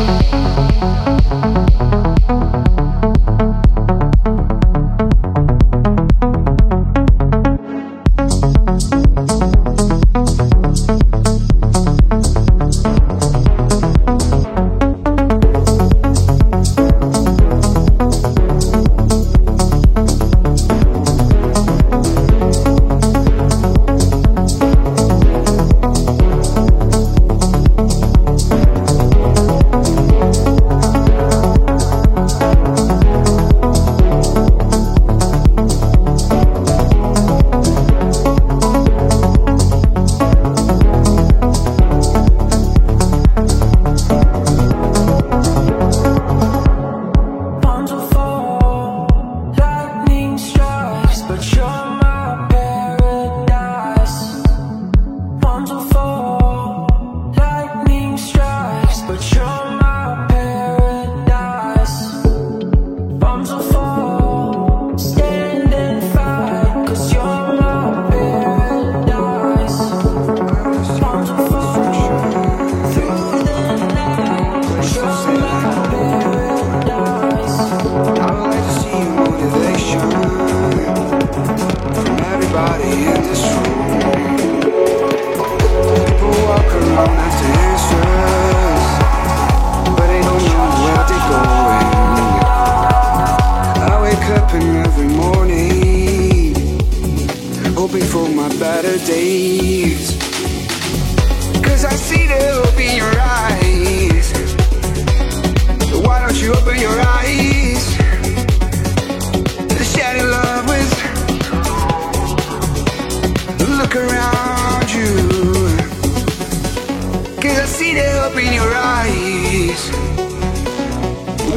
Música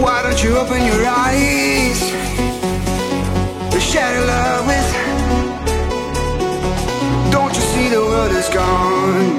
Why don't you open your eyes? Share your love with. Don't you see the world is gone?